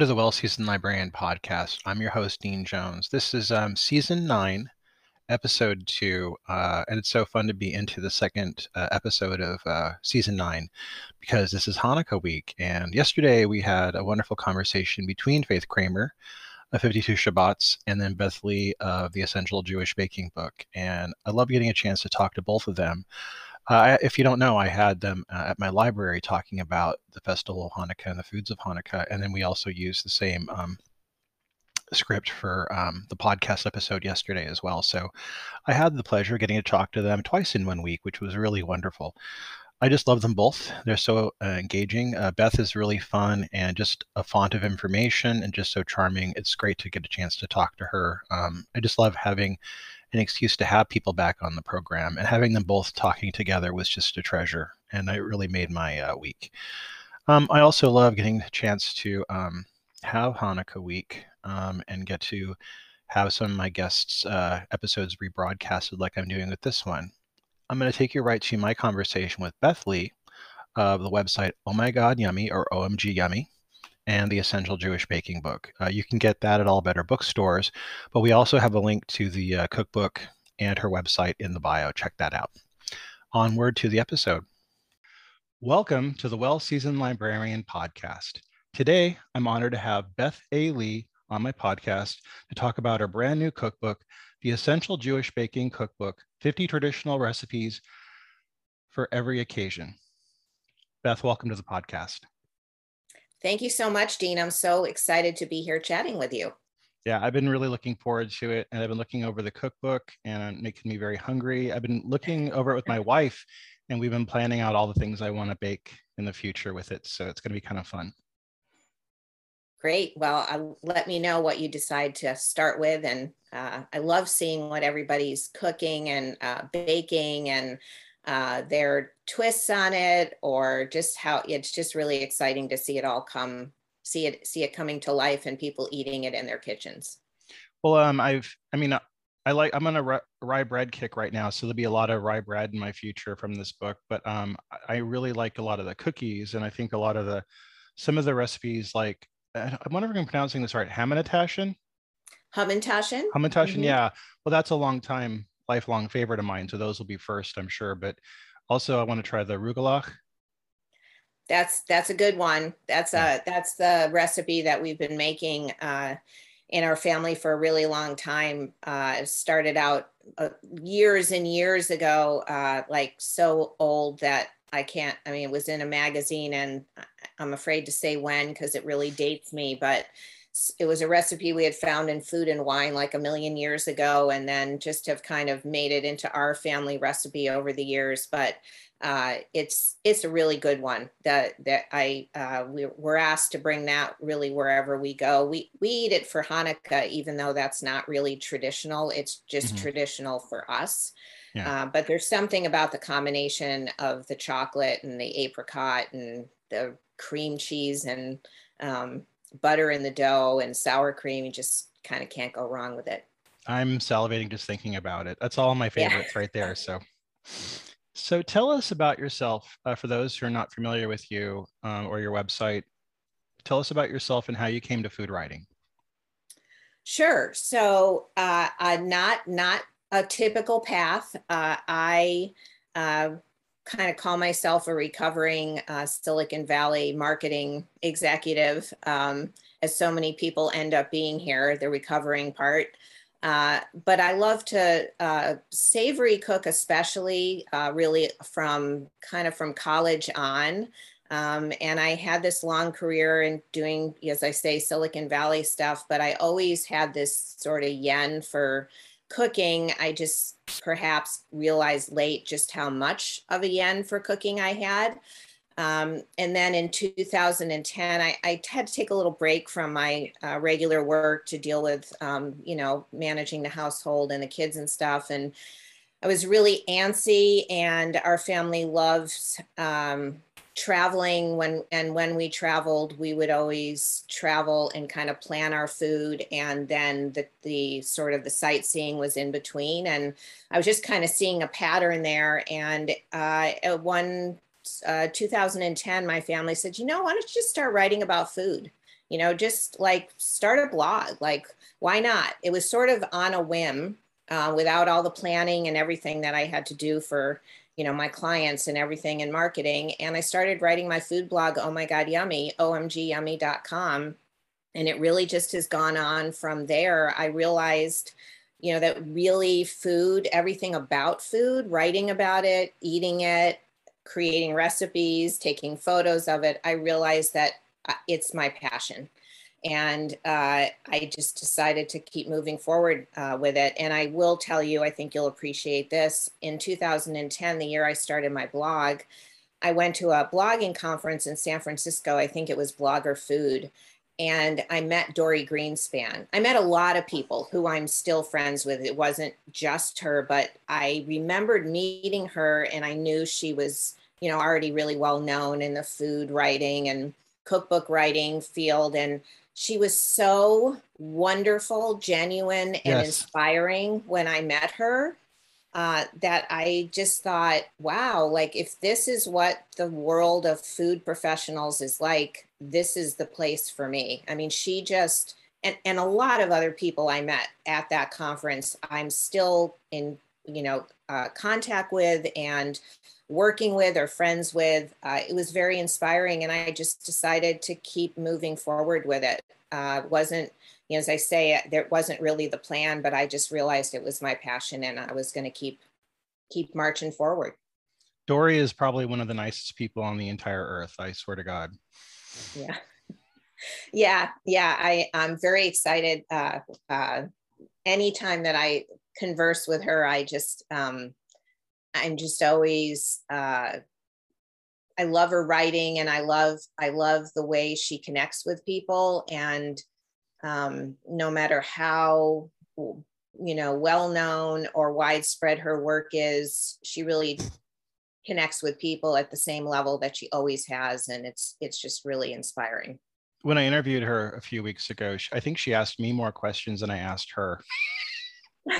Welcome to the Well Seasoned Librarian podcast. I'm your host, Dean Jones. This is um, season nine, episode two, uh, and it's so fun to be into the second uh, episode of uh, season nine because this is Hanukkah week. And yesterday we had a wonderful conversation between Faith Kramer of 52 Shabbats and then Beth Lee of the Essential Jewish Baking Book. And I love getting a chance to talk to both of them uh, if you don't know, I had them uh, at my library talking about the festival of Hanukkah and the foods of Hanukkah, and then we also used the same um, script for um, the podcast episode yesterday as well. So I had the pleasure of getting to talk to them twice in one week, which was really wonderful. I just love them both. They're so uh, engaging. Uh, Beth is really fun and just a font of information and just so charming. It's great to get a chance to talk to her. Um, I just love having an excuse to have people back on the program. And having them both talking together was just a treasure. And it really made my uh, week. Um, I also love getting the chance to um, have Hanukkah week um, and get to have some of my guests' uh, episodes rebroadcasted like I'm doing with this one. I'm going to take you right to my conversation with Beth Lee of the website Oh My God Yummy or OMG Yummy and the Essential Jewish Baking Book. Uh, you can get that at all better bookstores, but we also have a link to the uh, cookbook and her website in the bio. Check that out. Onward to the episode. Welcome to the Well Seasoned Librarian podcast. Today, I'm honored to have Beth A. Lee on my podcast to talk about her brand new cookbook, The Essential Jewish Baking Cookbook 50 Traditional Recipes for Every Occasion. Beth, welcome to the podcast. Thank you so much, Dean. I'm so excited to be here chatting with you. Yeah, I've been really looking forward to it. And I've been looking over the cookbook and making me very hungry. I've been looking over it with my wife, and we've been planning out all the things I want to bake in the future with it. So it's going to be kind of fun. Great. Well, uh, let me know what you decide to start with. And uh, I love seeing what everybody's cooking and uh, baking and uh, their twists on it or just how it's just really exciting to see it all come see it see it coming to life and people eating it in their kitchens well um i've i mean i like i'm on a rye bread kick right now so there'll be a lot of rye bread in my future from this book but um i really like a lot of the cookies and i think a lot of the some of the recipes like i wonder if i'm pronouncing this right hamantashen hamantashen hamantashen mm-hmm. yeah well that's a long time lifelong favorite of mine. So those will be first, I'm sure. But also, I want to try the rugelach. That's that's a good one. That's uh that's the recipe that we've been making uh, in our family for a really long time. Uh, started out uh, years and years ago, uh, like so old that I can't. I mean, it was in a magazine, and I'm afraid to say when because it really dates me, but it was a recipe we had found in food and wine like a million years ago and then just have kind of made it into our family recipe over the years but uh, it's it's a really good one that that I uh, we, we're asked to bring that really wherever we go. We we eat it for Hanukkah, even though that's not really traditional. It's just mm-hmm. traditional for us. Yeah. Uh, but there's something about the combination of the chocolate and the apricot and the cream cheese and um, butter in the dough and sour cream. You just kind of can't go wrong with it. I'm salivating just thinking about it. That's all my favorites yeah. right there. So, so tell us about yourself uh, for those who are not familiar with you um, or your website. Tell us about yourself and how you came to food writing. Sure. So, uh, uh, not not a typical path. Uh, I uh, kind of call myself a recovering uh, Silicon Valley marketing executive, um, as so many people end up being here, the recovering part. Uh, but I love to uh, savory cook, especially uh, really from kind of from college on. Um, and I had this long career in doing, as I say, Silicon Valley stuff, but I always had this sort of yen for cooking, I just perhaps realized late just how much of a yen for cooking I had. Um, and then in 2010, I, I, had to take a little break from my uh, regular work to deal with, um, you know, managing the household and the kids and stuff. And I was really antsy, and our family loves um, traveling when and when we traveled we would always travel and kind of plan our food and then the, the sort of the sightseeing was in between and i was just kind of seeing a pattern there and uh, one uh, 2010 my family said you know why don't you just start writing about food you know, just like start a blog. Like, why not? It was sort of on a whim uh, without all the planning and everything that I had to do for, you know, my clients and everything in marketing. And I started writing my food blog, Oh My God Yummy, omgyummy.com. And it really just has gone on from there. I realized, you know, that really food, everything about food, writing about it, eating it, creating recipes, taking photos of it, I realized that uh, it's my passion. And uh, I just decided to keep moving forward uh, with it. And I will tell you, I think you'll appreciate this. In 2010, the year I started my blog, I went to a blogging conference in San Francisco. I think it was BlogHer Food. And I met Dorie Greenspan. I met a lot of people who I'm still friends with. It wasn't just her, but I remembered meeting her and I knew she was, you know, already really well known in the food writing and cookbook writing field. And she was so wonderful, genuine, and yes. inspiring when I met her uh, that I just thought, wow, like if this is what the world of food professionals is like, this is the place for me. I mean, she just, and, and a lot of other people I met at that conference, I'm still in, you know, uh, contact with and working with or friends with. Uh, it was very inspiring, and I just decided to keep moving forward with it. Uh, wasn't, you know, as I say, there wasn't really the plan, but I just realized it was my passion, and I was going to keep keep marching forward. Dorie is probably one of the nicest people on the entire earth. I swear to God. Yeah. Yeah, yeah, I, I'm very excited. Uh, uh, anytime that I converse with her, I just um, I'm just always uh, I love her writing and I love I love the way she connects with people and um, no matter how you know well known or widespread her work is she really connects with people at the same level that she always has and it's it's just really inspiring. When i interviewed her a few weeks ago i think she asked me more questions than i asked her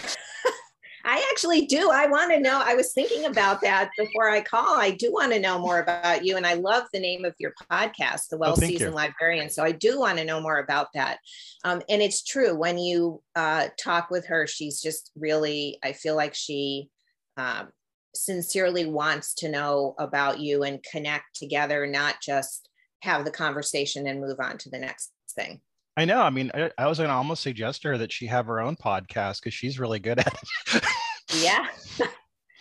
I actually do. I want to know. I was thinking about that before I call. I do want to know more about you. And I love the name of your podcast, The Well Seasoned oh, Librarian. So I do want to know more about that. Um, and it's true. When you uh, talk with her, she's just really, I feel like she um, sincerely wants to know about you and connect together, not just have the conversation and move on to the next thing. I know. I mean, I, I was going to almost suggest to her that she have her own podcast because she's really good at it. yeah.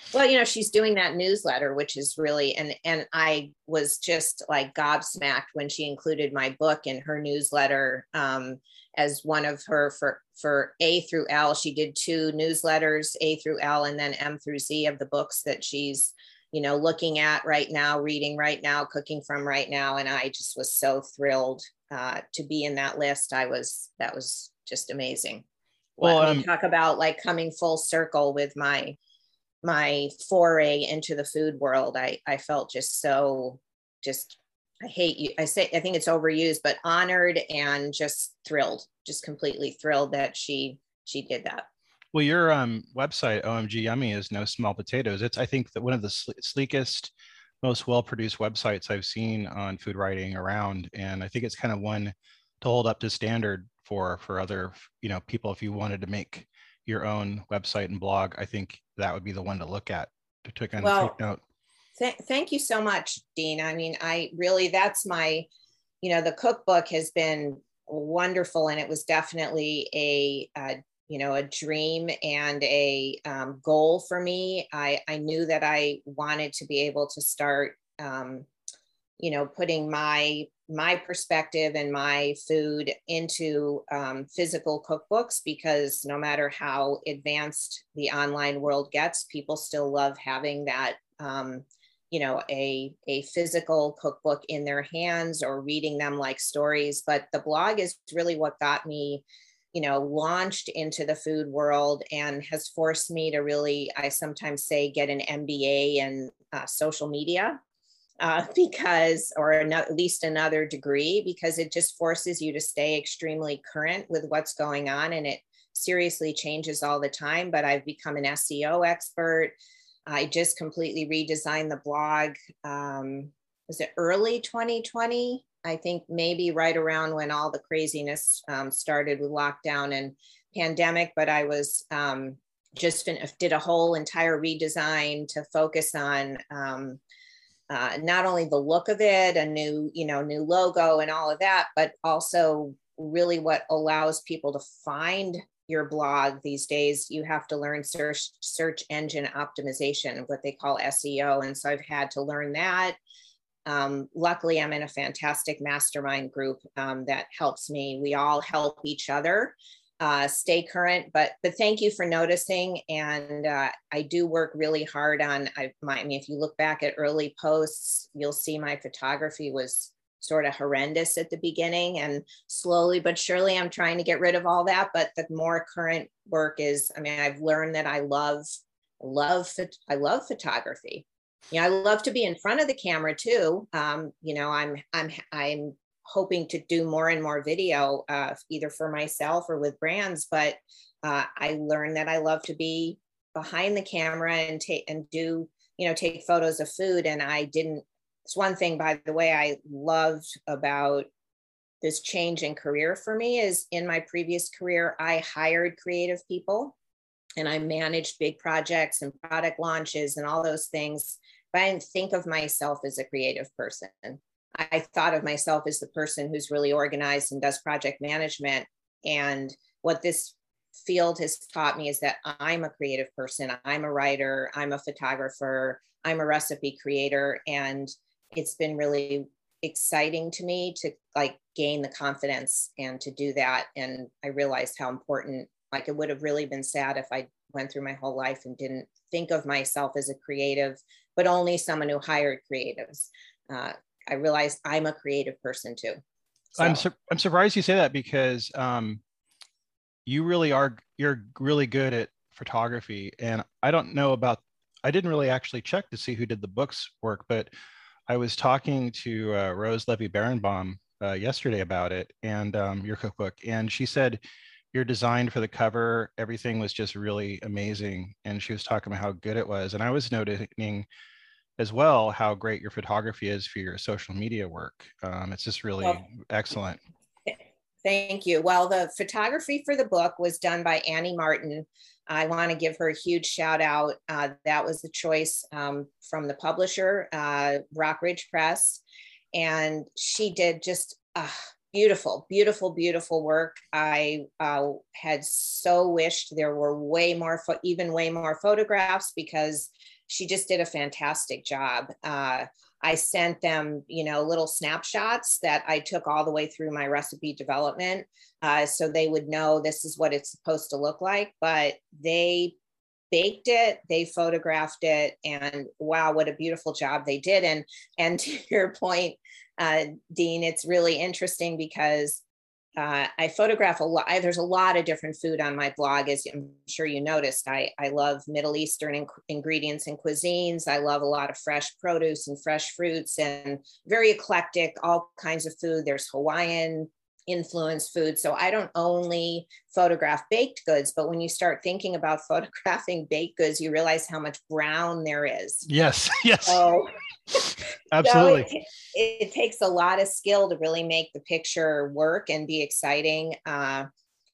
well, you know, she's doing that newsletter, which is really, and and I was just like gobsmacked when she included my book in her newsletter um, as one of her for for A through L. She did two newsletters, A through L, and then M through Z of the books that she's you know looking at right now reading right now cooking from right now and i just was so thrilled uh, to be in that list, I was that was just amazing. Well, um, talk about like coming full circle with my my foray into the food world. I I felt just so just I hate you. I say I think it's overused, but honored and just thrilled, just completely thrilled that she she did that. Well, your um, website, OMG Yummy, is no small potatoes. It's I think that one of the sleekest most well-produced websites I've seen on food writing around, and I think it's kind of one to hold up to standard for for other you know people. If you wanted to make your own website and blog, I think that would be the one to look at to, to kind well, of take note. Th- thank you so much, Dean. I mean, I really that's my, you know, the cookbook has been wonderful, and it was definitely a, a you know a dream and a um, goal for me I, I knew that i wanted to be able to start um, you know putting my my perspective and my food into um, physical cookbooks because no matter how advanced the online world gets people still love having that um, you know a, a physical cookbook in their hands or reading them like stories. But the blog is really what got me you know, launched into the food world and has forced me to really, I sometimes say, get an MBA in uh, social media uh, because, or an, at least another degree, because it just forces you to stay extremely current with what's going on and it seriously changes all the time. But I've become an SEO expert. I just completely redesigned the blog. Um, was it early 2020? I think maybe right around when all the craziness um, started with lockdown and pandemic, but I was um, just fin- did a whole entire redesign to focus on um, uh, not only the look of it, a new, you know, new logo and all of that, but also really what allows people to find your blog these days. You have to learn search search engine optimization, what they call SEO, and so I've had to learn that. Um, luckily, I'm in a fantastic mastermind group um, that helps me. We all help each other uh, stay current. But but thank you for noticing. And uh, I do work really hard on. I, my, I mean, if you look back at early posts, you'll see my photography was sort of horrendous at the beginning, and slowly but surely, I'm trying to get rid of all that. But the more current work is, I mean, I've learned that I love love I love photography. Yeah, I love to be in front of the camera too. Um, you know, I'm I'm I'm hoping to do more and more video, uh, either for myself or with brands. But uh, I learned that I love to be behind the camera and take and do, you know, take photos of food. And I didn't. It's one thing, by the way, I loved about this change in career for me is in my previous career, I hired creative people and I managed big projects and product launches and all those things. But I didn't think of myself as a creative person. I thought of myself as the person who's really organized and does project management. And what this field has taught me is that I'm a creative person. I'm a writer, I'm a photographer, I'm a recipe creator. And it's been really exciting to me to like gain the confidence and to do that. And I realized how important, like, it would have really been sad if I went through my whole life and didn't think of myself as a creative, but only someone who hired creatives. Uh, I realized I'm a creative person too. So. I'm su- I'm surprised you say that because um, you really are you're really good at photography, and I don't know about I didn't really actually check to see who did the books work, but I was talking to uh, Rose Levy Beranbaum uh, yesterday about it and um, your cookbook, and she said your design for the cover, everything was just really amazing, and she was talking about how good it was, and I was noticing as well how great your photography is for your social media work. Um, it's just really well, excellent. Thank you. Well, the photography for the book was done by Annie Martin. I want to give her a huge shout out. Uh, that was the choice um, from the publisher, uh, Rockridge Press. And she did just uh, beautiful, beautiful, beautiful work. I uh, had so wished there were way more, even way more photographs because she just did a fantastic job. Uh, I sent them, you know, little snapshots that I took all the way through my recipe development, uh, so they would know this is what it's supposed to look like. But they baked it, they photographed it, and wow, what a beautiful job they did. And and to your point, uh, Dean, it's really interesting because uh, I photograph a lot. I, There's a lot of different food on my blog, as I'm sure you noticed. I, I love Middle Eastern in- ingredients and cuisines. I love a lot of fresh produce and fresh fruits and very eclectic, all kinds of food. There's Hawaiian, influence food. So I don't only photograph baked goods, but when you start thinking about photographing baked goods, you realize how much brown there is. Yes, yes. So, Absolutely. So it, it, takes a lot of skill to really make the picture work and be exciting. Uh,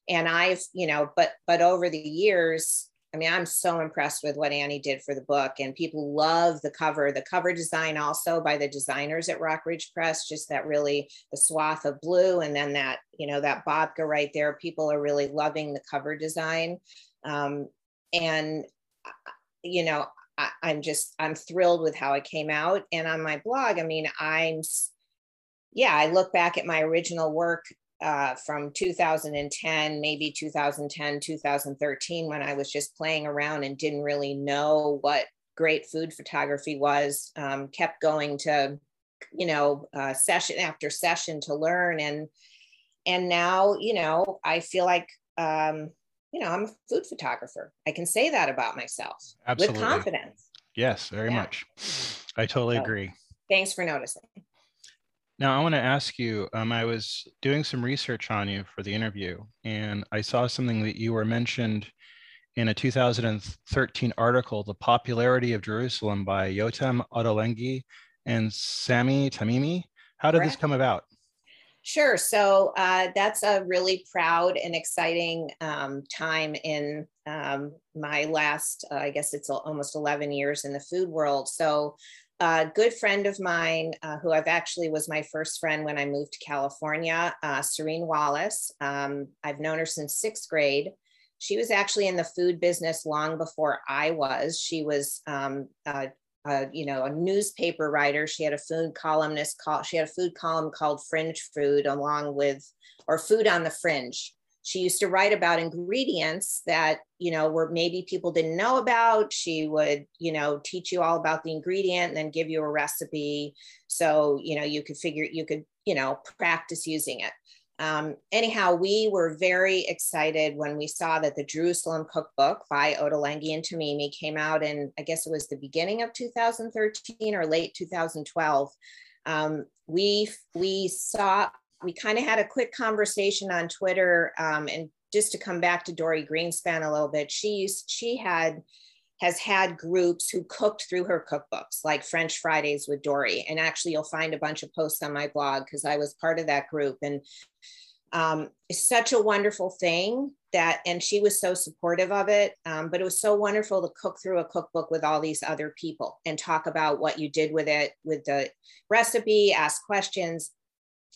and I've, you know, but but over the years, I mean, I'm so impressed with what Annie did for the book, and people love the cover. The cover design also by the designers at Rockridge Press, just that really the swath of blue, and then that you know that babka right there. People are really loving the cover design, um, and you know, I, I'm just I'm thrilled with how it came out. And on my blog, I mean, I'm yeah, I look back at my original work uh, from 2010, maybe 2010, 2013, when I was just playing around and didn't really know what great food photography was. Um, kept going to, you know, uh, session after session to learn, and and now, you know, I feel like, um, you know, I'm a food photographer. I can say that about myself Absolutely. with confidence. Yes, very yeah. much. I totally so, agree. Thanks for noticing. Now, I want to ask you um, I was doing some research on you for the interview, and I saw something that you were mentioned in a 2013 article, The Popularity of Jerusalem by Yotam Ottolenghi and Sami Tamimi. How did Correct. this come about? Sure. So uh, that's a really proud and exciting um, time in um, my last, uh, I guess it's almost 11 years in the food world. So a good friend of mine uh, who I've actually was my first friend when I moved to California, uh, Sarene Wallace. Um, I've known her since sixth grade. She was actually in the food business long before I was. She was uh, you know, a newspaper writer. She had a food columnist called, she had a food column called Fringe Food along with, or Food on the Fringe. She used to write about ingredients that, you know, were maybe people didn't know about. She would, you know, teach you all about the ingredient and then give you a recipe. So, you know, you could figure, you could, you know, practice using it. Um, anyhow, we were very excited when we saw that the Jerusalem Cookbook by Ottolenghi and Tamimi came out in, I guess it was the beginning of 2013 or late 2012. Um, we we saw we kind of had a quick conversation on Twitter, um, and just to come back to Dorie Greenspan a little bit, she used, she had has had groups who cooked through her cookbooks, like French Fridays with Dorie. And actually, you'll find a bunch of posts on my blog because I was part of that group. And um, it's such a wonderful thing that, and she was so supportive of it. Um, but it was so wonderful to cook through a cookbook with all these other people and talk about what you did with it, with the recipe, ask questions.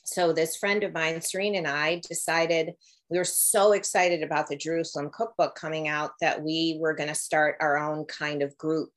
So, this friend of mine, Sarene, and I decided we were so excited about the Jerusalem cookbook coming out that we were going to start our own kind of group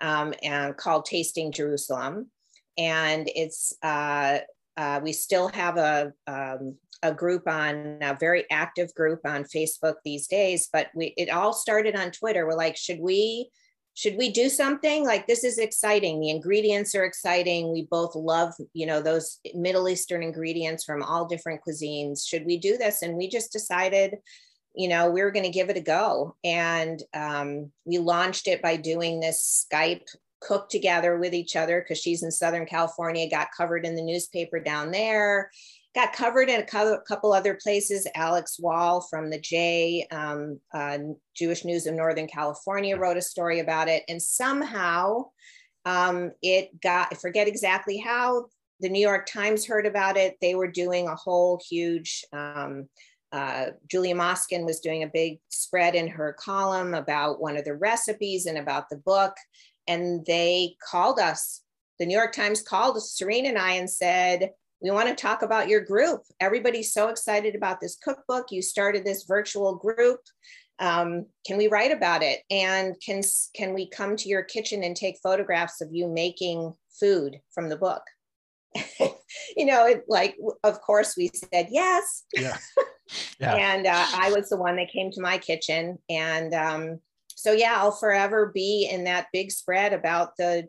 um, and called Tasting Jerusalem. And it's uh, uh, we still have a um, a group on a very active group on Facebook these days, but we it all started on Twitter. We're like, should we should we do something? Like this is exciting. The ingredients are exciting. We both love you know those middle eastern ingredients from all different cuisines. Should we do this? And we just decided you know we were going to give it a go. And um, we launched it by doing this skype cook together with each other because she's in southern california got covered in the newspaper down there got covered in a couple other places. Alix Wall from the J, um, uh, Jewish News of Northern California, wrote a story about it. And somehow um, it got, I forget exactly how, the New York Times heard about it. They were doing a whole huge, um, uh, Julia Moskin was doing a big spread in her column about one of the recipes and about the book. And they called us, the New York Times called Sarene and I and said, we want to talk about your group. Everybody's so excited about this cookbook. You started this virtual group. Um, can we write about it? And can can we come to your kitchen and take photographs of you making food from the book? you know, it, like of course we said yes. Yeah. yeah. and uh, I was the one that came to my kitchen, and um, so yeah, I'll forever be in that big spread about the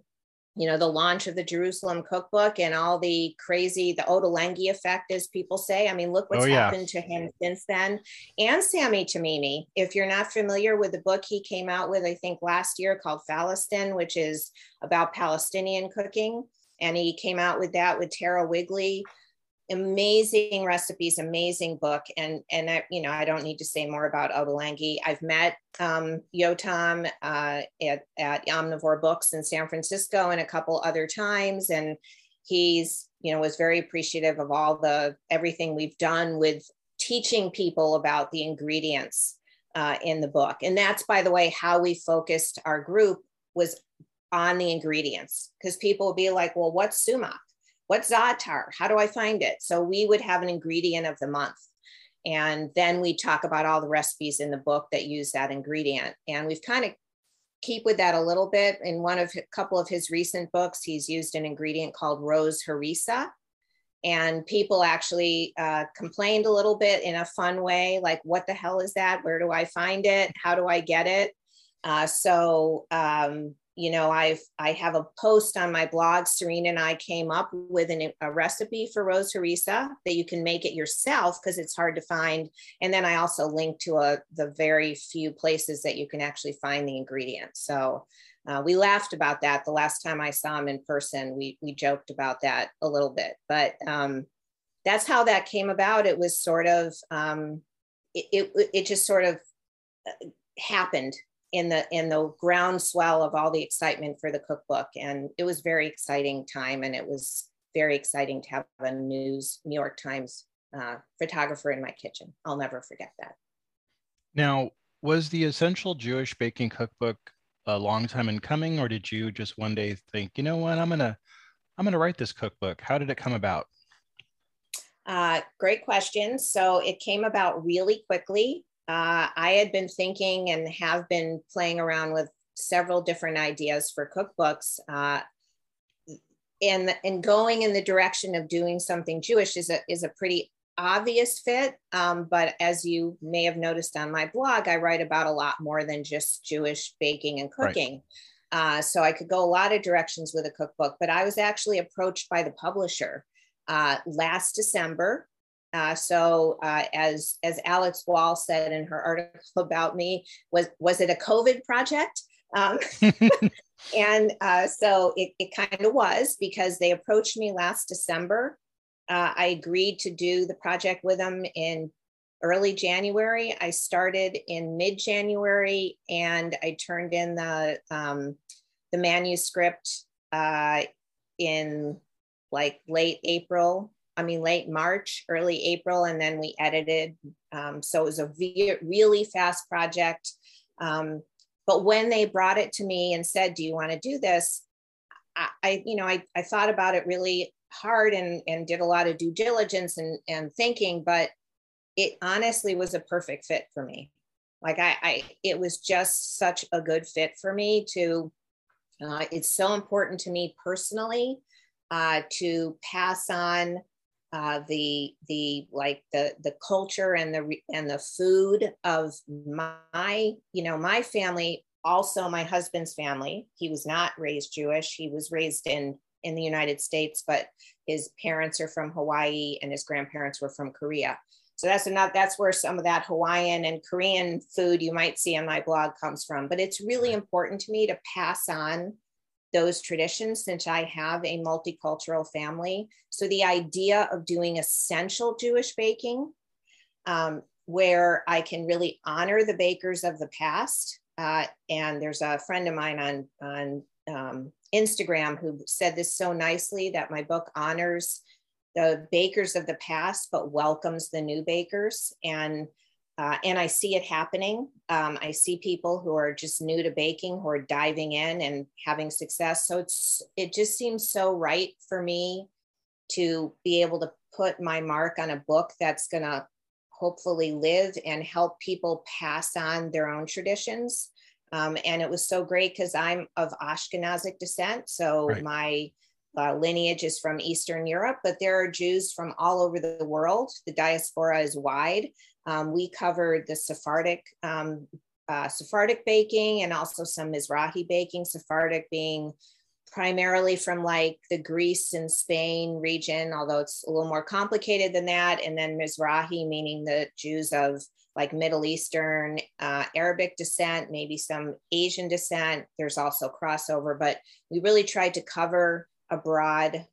you know, the launch of the Jerusalem cookbook and all the crazy, the Ottolenghi effect, as people say. I mean, look what's oh, yeah. happened to him since then. And Sami Tamimi. If you're not familiar with the book he came out with, I think last year called Falastin, which is about Palestinian cooking. And he came out with that with Tara Wigley amazing recipes, amazing book. And, and I, you know, I don't need to say more about Ottolenghi. I've met um, Yotam uh, at, at Omnivore Books in San Francisco and a couple other times. And he's, you know, was very appreciative of all the, everything we've done with teaching people about the ingredients uh, in the book. And that's, by the way, how we focused our group was on the ingredients because people will be like, well, what's sumac? What's za'atar? How do I find it? So we would have an ingredient of the month. And then we talk about all the recipes in the book that use that ingredient. And we've kind of keep with that a little bit. In one of a couple of his recent books, he's used an ingredient called rose harissa. And people actually uh, complained a little bit in a fun way, like, what the hell is that? Where do I find it? How do I get it? Uh, so um, you know i've i have a post on my blog serena and i came up with an, a recipe for rose harissa that you can make it yourself because it's hard to find. And then i also link to a, the very few places that you can actually find the ingredients. So uh, we laughed about that. The last time i saw him in person we, we joked about that a little bit. But um, that's how that came about. It was sort of um, it, it, it just sort of uh, happened in the in the groundswell of all the excitement for the cookbook and it was very exciting time and it was very exciting to have a news new york times uh, photographer in my kitchen. I'll never forget that. Now, was the Essential Jewish Baking Cookbook a long time in coming, or did you just one day think, you know what, I'm gonna I'm gonna write this cookbook? How did it come about? Uh, great question. So it came about really quickly. Uh, I had been thinking and have been playing around with several different ideas for cookbooks. Uh, and, and going in the direction of doing something Jewish is a, is a pretty obvious fit. Um, but as you may have noticed on my blog, I write about a lot more than just Jewish baking and cooking. Right. Uh, so I could go a lot of directions with a cookbook, but I was actually approached by the publisher uh, last December. Uh, so uh, as as Alix Wall said in her article about me, was was it a COVID project? Um, and uh, so it, it kind of was because they approached me last December. Uh, I agreed to do the project with them in early January. I started in mid January, and I turned in the um, the manuscript uh, in like late April. I mean, late March, early April, and then we edited. Um, so it was a ve- really fast project. Um, but when they brought it to me and said, "Do you want to do this?" I, I you know, I, I thought about it really hard and and did a lot of due diligence and and thinking, but it honestly was a perfect fit for me. Like I, I it was just such a good fit for me to. Uh, it's so important to me personally uh, to pass on uh, the the like the the culture and the and the food of my you know my family also my husband's family. He was not raised jewish. He was raised in in the united states but his parents are from hawaii and his grandparents were from korea. So that's not that's where some of that hawaiian and korean food you might see on my blog comes from. But it's really important to me to pass on those traditions since I have a multicultural family. So the idea of doing essential Jewish baking, um, where I can really honor the bakers of the past. Uh, and there's a friend of mine on on um, Instagram who said this so nicely that my book honors the bakers of the past but welcomes the new bakers and uh, and I see it happening. Um, I see people who are just new to baking who are diving in and having success. So it's it just seems so right for me to be able to put my mark on a book that's going to hopefully live and help people pass on their own traditions. Um, and it was so great because I'm of Ashkenazic descent, so right. my uh, lineage is from Eastern Europe, but there are Jews from all over the world. The diaspora is wide. Um, we covered the Sephardic um, uh, Sephardic baking and also some Mizrahi baking. Sephardic being primarily from like the Greece and Spain region, although it's a little more complicated than that. And then Mizrahi, meaning the Jews of like Middle Eastern, uh, Arabic descent, maybe some Asian descent. There's also crossover, but we really tried to cover a broad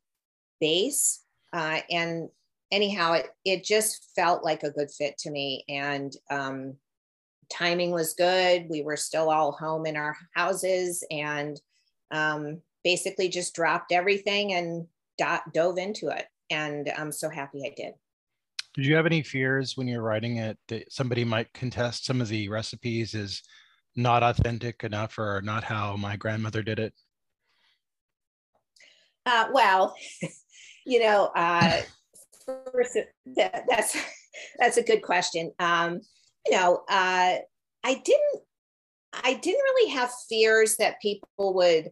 base. Uh, and anyhow, it, it just felt like a good fit to me. And um, timing was good. We were still all home in our houses and um, basically just dropped everything and do- dove into it. And I'm so happy I did. Did you have any fears when you're writing it that somebody might contest some of the recipes as not authentic enough or not how my grandmother did it? Uh, well, you know, uh, first, that, that's that's a good question. Um, you know, uh, I didn't I didn't really have fears that people would,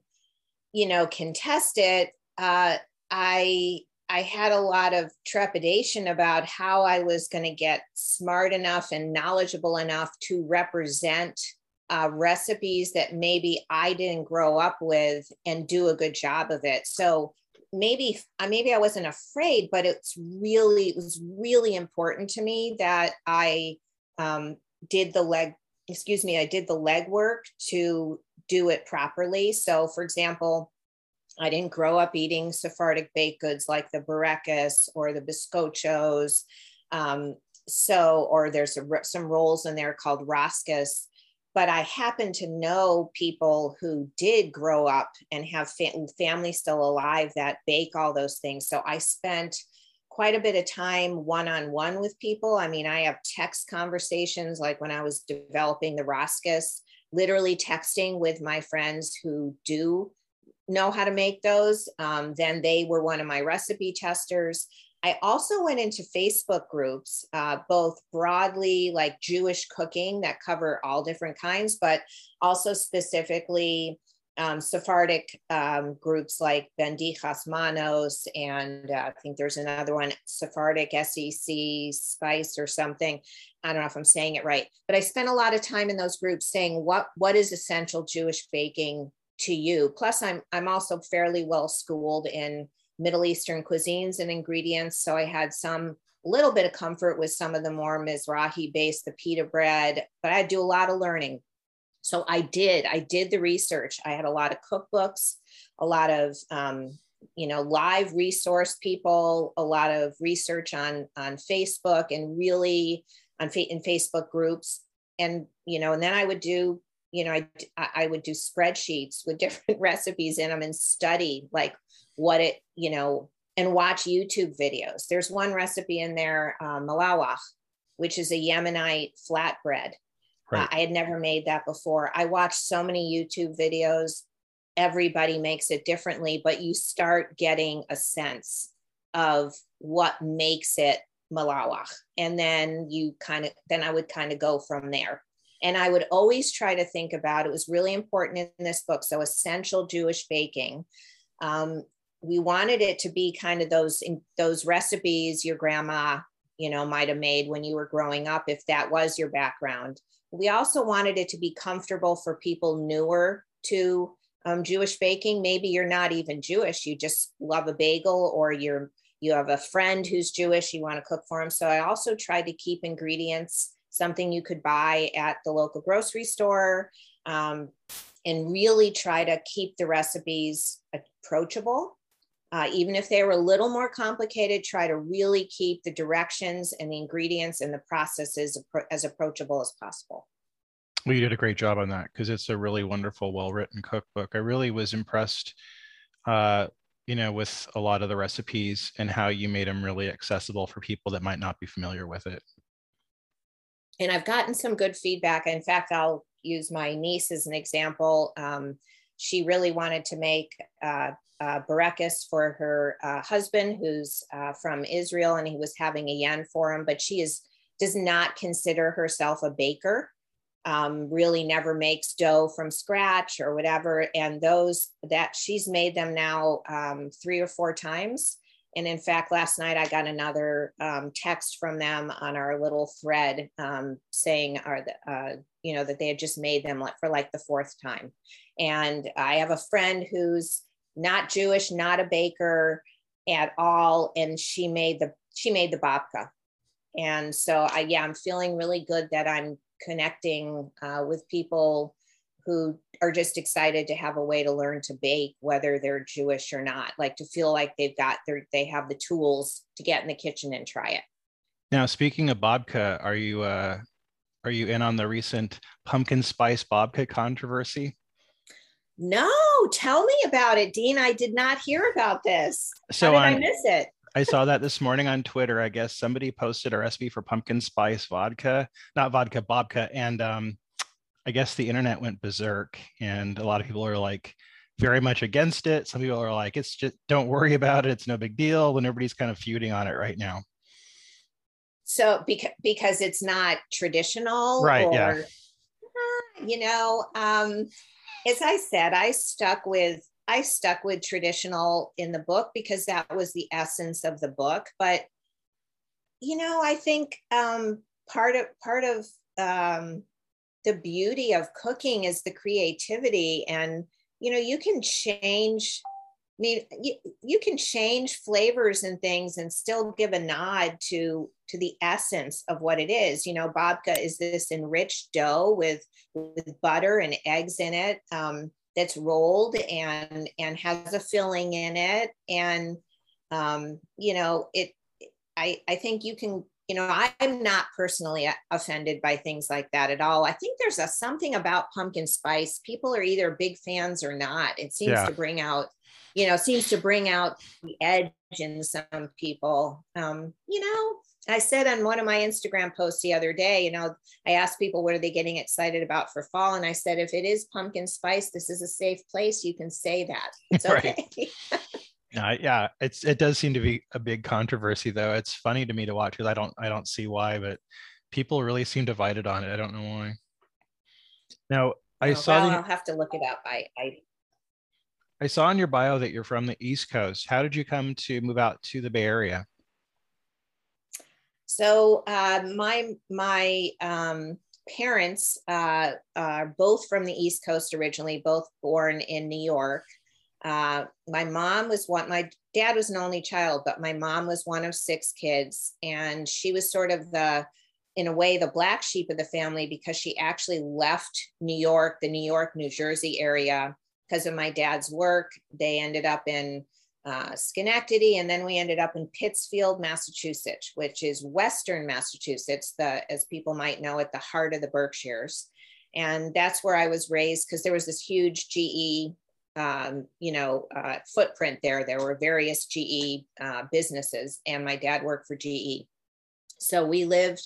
you know, contest it. Uh, I I had a lot of trepidation about how I was going to get smart enough and knowledgeable enough to represent uh, recipes that maybe I didn't grow up with and do a good job of it. So maybe maybe I wasn't afraid, but it's really it was really important to me that I um, did the leg excuse me I did the leg work to do it properly. So, for example, I didn't grow up eating Sephardic baked goods like the burekas or the bizcochos. Um, so, or there's a, some rolls in there called roscas but I happen to know people who did grow up and have fa- family still alive that bake all those things. So I spent quite a bit of time one on one with people. I mean, I have text conversations like when I was developing the Roscas, literally texting with my friends who do know how to make those. Um, then they were one of my recipe testers. I also went into Facebook groups, uh, both broadly like Jewish cooking that cover all different kinds, but also specifically um, Sephardic um, groups like Bendichas Manos, and uh, I think there's another one, Sephardic SEC Spice or something. I don't know if I'm saying it right, but I spent a lot of time in those groups saying what what is essential Jewish baking to you. Plus, I'm I'm also fairly well schooled in Middle Eastern cuisines and ingredients, so I had some little bit of comfort with some of the more Mizrahi based, the pita bread, but I do a lot of learning so I did, I did the research. I had a lot of cookbooks, a lot of, um, you know, live resource people, a lot of research on, on Facebook and really on in Facebook groups. And, you know, and then I would do, you know, I, I would do spreadsheets with different recipes in them and study like what it, you know, and watch YouTube videos. There's one recipe in there, um, malawach, which is a Yemenite flatbread. Right. I had never made that before. I watched so many YouTube videos. Everybody makes it differently, but you start getting a sense of what makes it malawach. And then you kind of, then I would kind of go from there. And I would always try to think about it was really important in this book. So, essential Jewish baking. Um, we wanted it to be kind of those those recipes your grandma you know might have made when you were growing up if that was your background we also wanted it to be comfortable for people newer to um, Jewish baking. Maybe you're not even Jewish, you just love a bagel, or you're you have a friend who's Jewish, you want to cook for them. So I also tried to keep ingredients something you could buy at the local grocery store, um, and really try to keep the recipes approachable. Uh, even if they were a little more complicated, try to really keep the directions and the ingredients and the processes as approachable as possible. Well, you did a great job on that because it's a really wonderful, well-written cookbook. I really was impressed, uh, you know, with a lot of the recipes and how you made them really accessible for people that might not be familiar with it. And I've gotten some good feedback. In fact, I'll use my niece as an example. Um, she really wanted to make uh, uh, Burekas for her uh, husband, who's uh, from Israel, and he was having a yen for him. But she is does not consider herself a baker. Um, really never makes dough from scratch or whatever. And those that she's made them now um, three or four times. And in fact, last night I got another um, text from them on our little thread um, saying, "Are the, uh, you know that they had just made them like for like the fourth time?" And I have a friend who's not Jewish, not a baker at all. And she made the she made the babka. And so I yeah, I'm feeling really good that I'm connecting uh, with people who are just excited to have a way to learn to bake, whether they're Jewish or not, like to feel like they've got their they have the tools to get in the kitchen and try it. Now, speaking of babka, are you uh, are you in on the recent pumpkin spice babka controversy? No, tell me about it, Dean. I did not hear about this. So How did on, I miss it? I saw that this morning on Twitter. I guess somebody posted a recipe for pumpkin spice vodka, not vodka, babka, and um, I guess the internet went berserk, and a lot of people are like very much against it. Some people are like, "It's just don't worry about it; it's no big deal." And everybody's kind of feuding on it right now. So because because it's not traditional, right? Or, yeah. You know, um, as I said, I stuck with I stuck with traditional in the book because that was the essence of the book. But you know, I think um, part of part of um, the beauty of cooking is the creativity, and you know, you can change. I mean, you, you can change flavors and things and still give a nod to to the essence of what it is. You know, babka is this enriched dough with with butter and eggs in it um, that's rolled and and has a filling in it and um, you know it I, I think you can you know i'm not personally offended by things like that at all i think there's a something about pumpkin spice people are either big fans or not it seems yeah. to bring out you know, seems to bring out the edge in some people. Um, you know, I said on one of my Instagram posts the other day, you know, I asked people what are they getting excited about for fall, and I said if it is pumpkin spice, this is a safe place. You can say that. It's okay. Uh, yeah, it's it does seem to be a big controversy though. It's funny to me to watch because I don't I don't see why, but people really seem divided on it. I don't know why. Now I oh, saw. Well, the, I'll have to look it up. I, I I saw in your bio that you're from the East Coast. How did you come to move out to the Bay Area? So uh, my my um, parents uh, are both from the East Coast originally, both born in New York. Uh, my mom was one, my dad was an only child, but my mom was one of six kids. And she was sort of the, in a way, the black sheep of the family because she actually left New York, the New York, New Jersey area because of my dad's work. They ended up in uh, Schenectady, and then we ended up in Pittsfield, Massachusetts, which is Western Massachusetts, the as people might know, at the heart of the Berkshires. And that's where I was raised because there was this huge GE um, you know, uh, footprint there. There were various GE uh, businesses, and my dad worked for GE. So we lived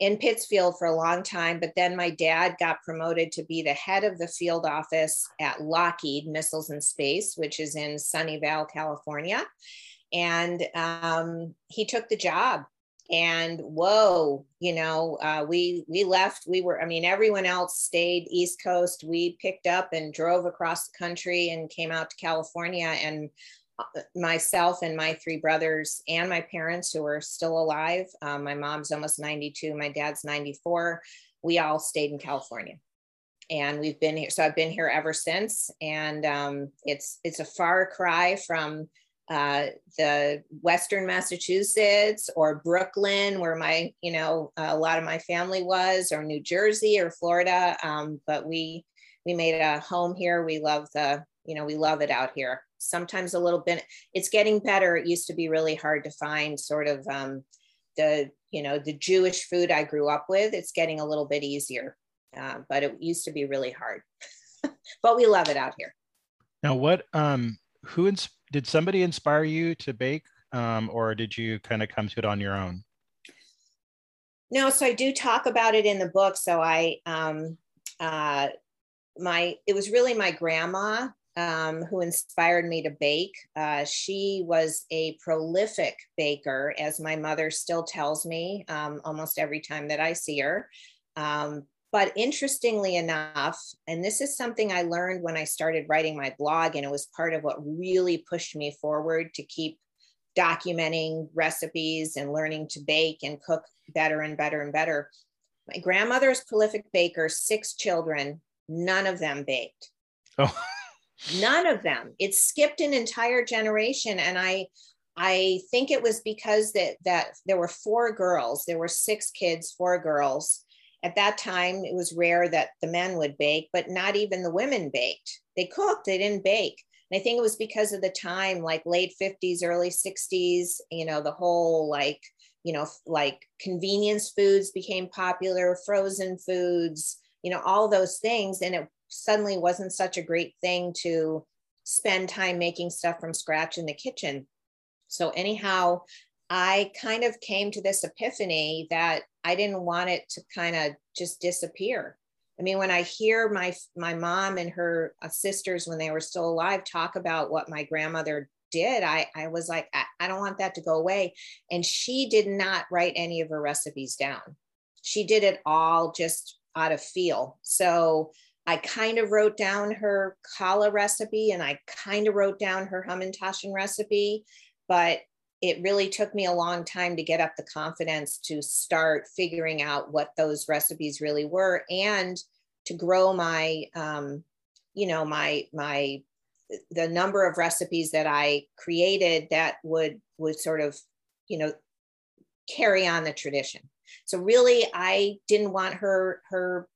in Pittsfield for a long time, but then my dad got promoted to be the head of the field office at Lockheed Missiles and Space, which is in Sunnyvale, California. And um, he took the job and whoa you know uh, we we left we were i mean everyone else stayed east coast we picked up and drove across the country and came out to california and myself and my three brothers and my parents who are still alive um, my mom's almost 92 my dad's 94 we all stayed in california and we've been here so i've been here ever since and um, it's it's a far cry from uh, the Western Massachusetts or Brooklyn, where my, you know, a lot of my family was, or New Jersey or Florida. Um, but we we made a home here. We love the, you know, we love it out here. Sometimes a little bit. It's getting better. It used to be really hard to find sort of um, the, you know, the Jewish food I grew up with. It's getting a little bit easier, uh, but it used to be really hard. but we love it out here. Now, what um, who ins- did somebody inspire you to bake um, or did you kind of come to it on your own no so i do talk about it in the book so i um, uh, my it was really my grandma um, who inspired me to bake uh, she was a prolific baker as my mother still tells me um, almost every time that i see her um, but interestingly enough, and this is something I learned when I started writing my blog, and it was part of what really pushed me forward to keep documenting recipes and learning to bake and cook better and better and better. My grandmother is prolific baker, six children, none of them baked. Oh. none of them. It skipped an entire generation. And I I think it was because that that there were four girls, there were six kids, four girls at that time it was rare that the men would bake but not even the women baked they cooked they didn't bake and i think it was because of the time like late 50s early 60s you know the whole like you know like convenience foods became popular frozen foods you know all those things and it suddenly wasn't such a great thing to spend time making stuff from scratch in the kitchen so anyhow I kind of came to this epiphany that I didn't want it to kind of just disappear. I mean, when I hear my my mom and her uh, sisters when they were still alive talk about what my grandmother did, I, I was like, I, I don't want that to go away. And she did not write any of her recipes down. She did it all just out of feel. So I kind of wrote down her challah recipe and I kind of wrote down her hamantaschen recipe, but it really took me a long time to get up the confidence to start figuring out what those recipes really were and to grow my um, you know my my the number of recipes that i created that would would sort of you know carry on the tradition. So really i didn't want her her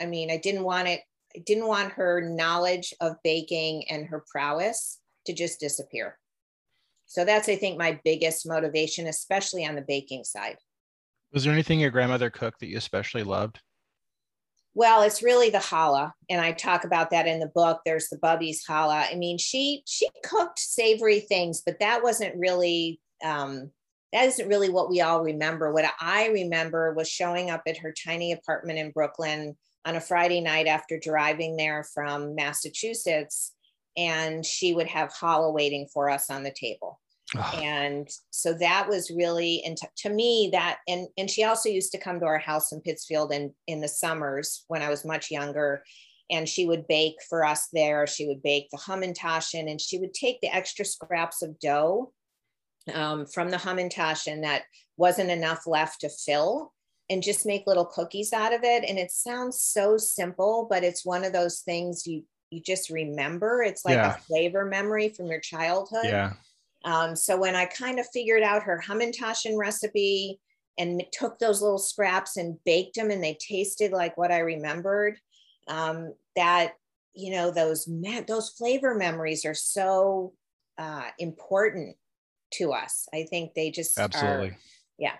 i mean i didn't want it i didn't want her knowledge of baking and her prowess to just disappear so that's, I think, my biggest motivation, especially on the baking side. Was there anything your grandmother cooked that you especially loved? Well, it's really the challah, and I talk about that in the book. There's the Bubby's challah. I mean, she she cooked savory things, but that wasn't really um, that isn't really what we all remember. What I remember was showing up at her tiny apartment in Brooklyn on a Friday night after driving there from Massachusetts, and she would have challah waiting for us on the table. Oh. And so that was really, and to, to me that, and, and she also used to come to our house in Pittsfield in, in the summers when I was much younger and she would bake for us there. She would bake the hamantaschen and she would take the extra scraps of dough um, from the hamantaschen that wasn't enough left to fill and just make little cookies out of it. And it sounds so simple, but it's one of those things you, you just remember. It's like yeah. a flavor memory from your childhood. Yeah. Um, so when I kind of figured out her Hamantaschen recipe and took those little scraps and baked them and they tasted like what I remembered, um, that, you know, those, those flavor memories are so uh, important to us. I think they just absolutely, are, yeah.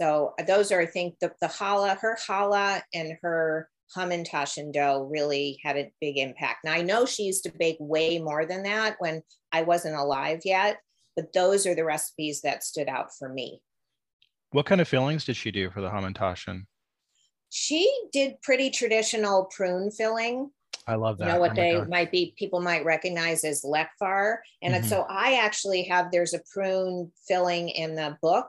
So those are, I think, the the challah, her challah, and her Hamantaschen dough really had a big impact. Now I know she used to bake way more than that when I wasn't alive yet, but those are the recipes that stood out for me. What kind of fillings did she do for the Hamantaschen? She did pretty traditional prune filling. I love that. You know what oh they God. might be, people might recognize as lekvar. And mm-hmm. so I actually have, there's a prune filling in the book.